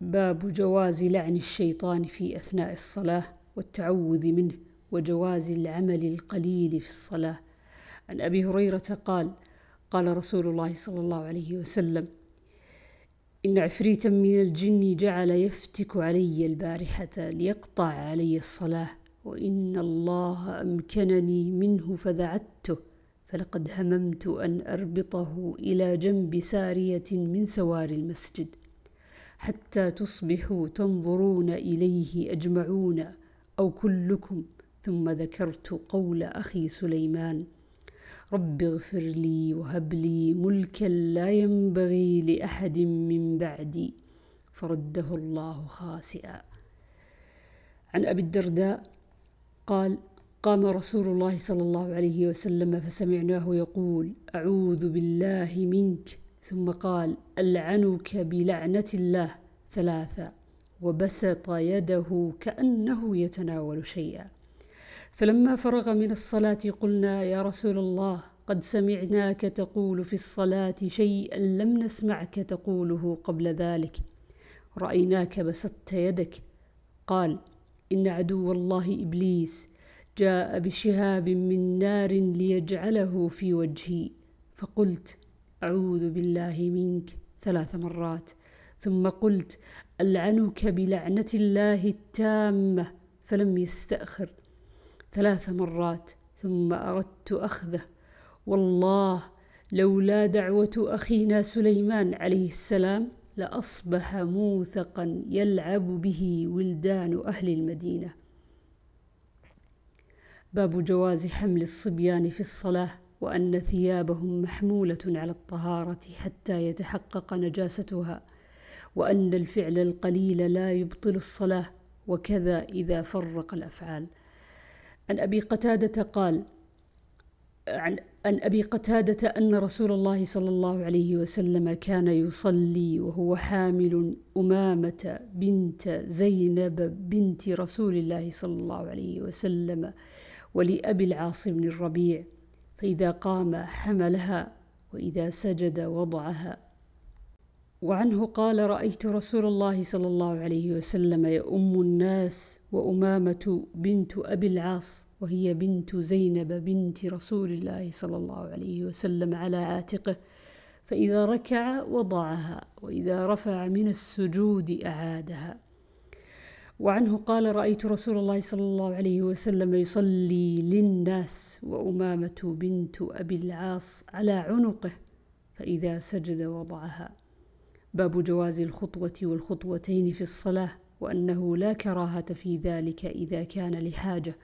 باب جواز لعن الشيطان في أثناء الصلاة والتعوذ منه وجواز العمل القليل في الصلاة. عن أبي هريرة قال قال رسول الله صلى الله عليه وسلم إن عفريتا من الجن جعل يفتك علي البارحة ليقطع علي الصلاة وإن الله أمكنني منه فذعته فلقد هممت أن أربطه إلى جنب سارية من سوار المسجد. حتى تصبحوا تنظرون إليه أجمعون أو كلكم ثم ذكرت قول أخي سليمان رب اغفر لي وهب لي ملكا لا ينبغي لأحد من بعدي فرده الله خاسئا. عن أبي الدرداء قال قام رسول الله صلى الله عليه وسلم فسمعناه يقول أعوذ بالله منك ثم قال ألعنك بلعنة الله ثلاثة وبسط يده كأنه يتناول شيئا. فلما فرغ من الصلاة قلنا يا رسول الله قد سمعناك تقول في الصلاة شيئا لم نسمعك تقوله قبل ذلك. رأيناك بسطت يدك. قال إن عدو الله إبليس جاء بشهاب من نار ليجعله في وجهي. فقلت أعوذ بالله منك ثلاث مرات. ثم قلت ألعنك بلعنة الله التامة فلم يستأخر. ثلاث مرات. ثم أردت أخذه. والله لولا دعوة أخينا سليمان عليه السلام لأصبح موثقا يلعب به ولدان أهل المدينة. باب جواز حمل الصبيان في الصلاة. وأن ثيابهم محمولة على الطهارة حتى يتحقق نجاستها وأن الفعل القليل لا يبطل الصلاة وكذا إذا فرق الأفعال. عن أبي قتادة قال عن عن أبي قتادة أن رسول الله صلى الله عليه وسلم كان يصلي وهو حامل أمامة بنت زينب بنت رسول الله صلى الله عليه وسلم ولأبي العاص بن الربيع. فإذا قام حملها وإذا سجد وضعها. وعنه قال رأيت رسول الله صلى الله عليه وسلم يؤم الناس وأمامة بنت أبي العاص وهي بنت زينب بنت رسول الله صلى الله عليه وسلم على عاتقه فإذا ركع وضعها وإذا رفع من السجود أعادها. وعنه قال رأيت رسول الله صلى الله عليه وسلم يصلي للناس وأمامة بنت أبي العاص على عنقه فإذا سجد وضعها. باب جواز الخطوة والخطوتين في الصلاة وأنه لا كراهة في ذلك إذا كان لحاجة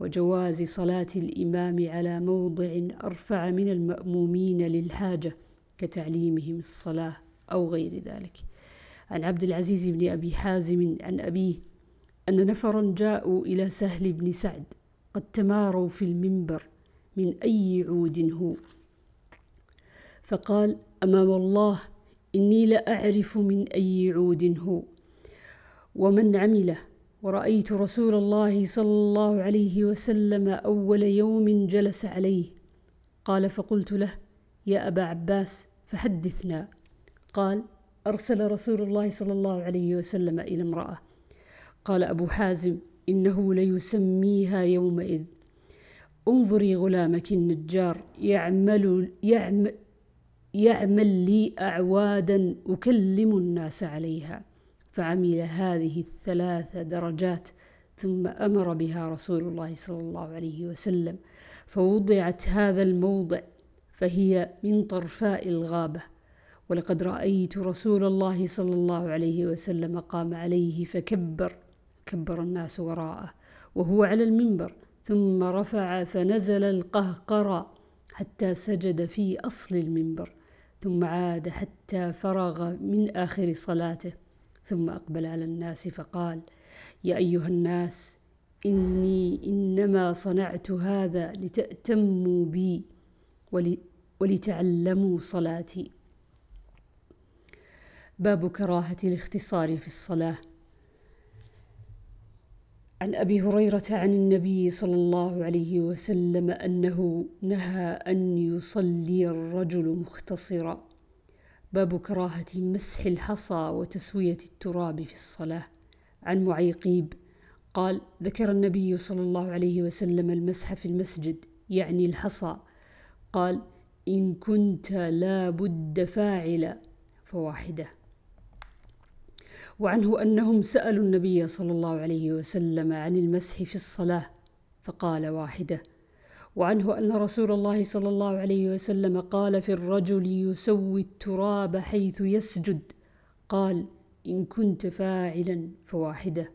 وجواز صلاة الإمام على موضع أرفع من المأمومين للحاجة كتعليمهم الصلاة أو غير ذلك. عن عبد العزيز بن أبي حازم عن أبيه أن نفرا جاءوا إلى سهل بن سعد قد تماروا في المنبر من أي عود هو. فقال أمام الله إني لأعرف من أي عود هو. ومن عمله ورأيت رسول الله صلى الله عليه وسلم أول يوم جلس عليه. قال فقلت له يا أبا عباس فحدثنا. قال أرسل رسول الله صلى الله عليه وسلم إلى امرأة. قال أبو حازم إنه ليسميها يومئذ. انظري غلامك النجار يعمل, يعمل, يعمل لي أعوادا أكلم الناس عليها. فعمل هذه الثلاث درجات ثم أمر بها رسول الله صلى الله عليه وسلم. فوضعت هذا الموضع فهي من طرفاء الغابة. ولقد رأيت رسول الله صلى الله عليه وسلم قام عليه فكبر. كبر الناس وراءه وهو على المنبر ثم رفع فنزل القهقرى حتى سجد في أصل المنبر ثم عاد حتى فرغ من آخر صلاته ثم أقبل على الناس فقال يا أيها الناس إني إنما صنعت هذا لتأتموا بي ولتعلموا صلاتي. باب كراهة الاختصار في الصلاة. عن أبي هريرة عن النبي صلى الله عليه وسلم أنه نهى أن يصلي الرجل مختصرا. باب كراهة مسح الحصى وتسوية التراب في الصلاة. عن معيقيب قال ذكر النبي صلى الله عليه وسلم المسح في المسجد يعني الحصى. قال إن كنت لا بد فاعلا. فواحدة. وعنه أنهم سألوا النبي صلى الله عليه وسلم عن المسح في الصلاة فقال واحدة وعنه أن رسول الله صلى الله عليه وسلم قال في الرجل يسوي التراب حيث يسجد قال إن كنت فاعلا فواحدة.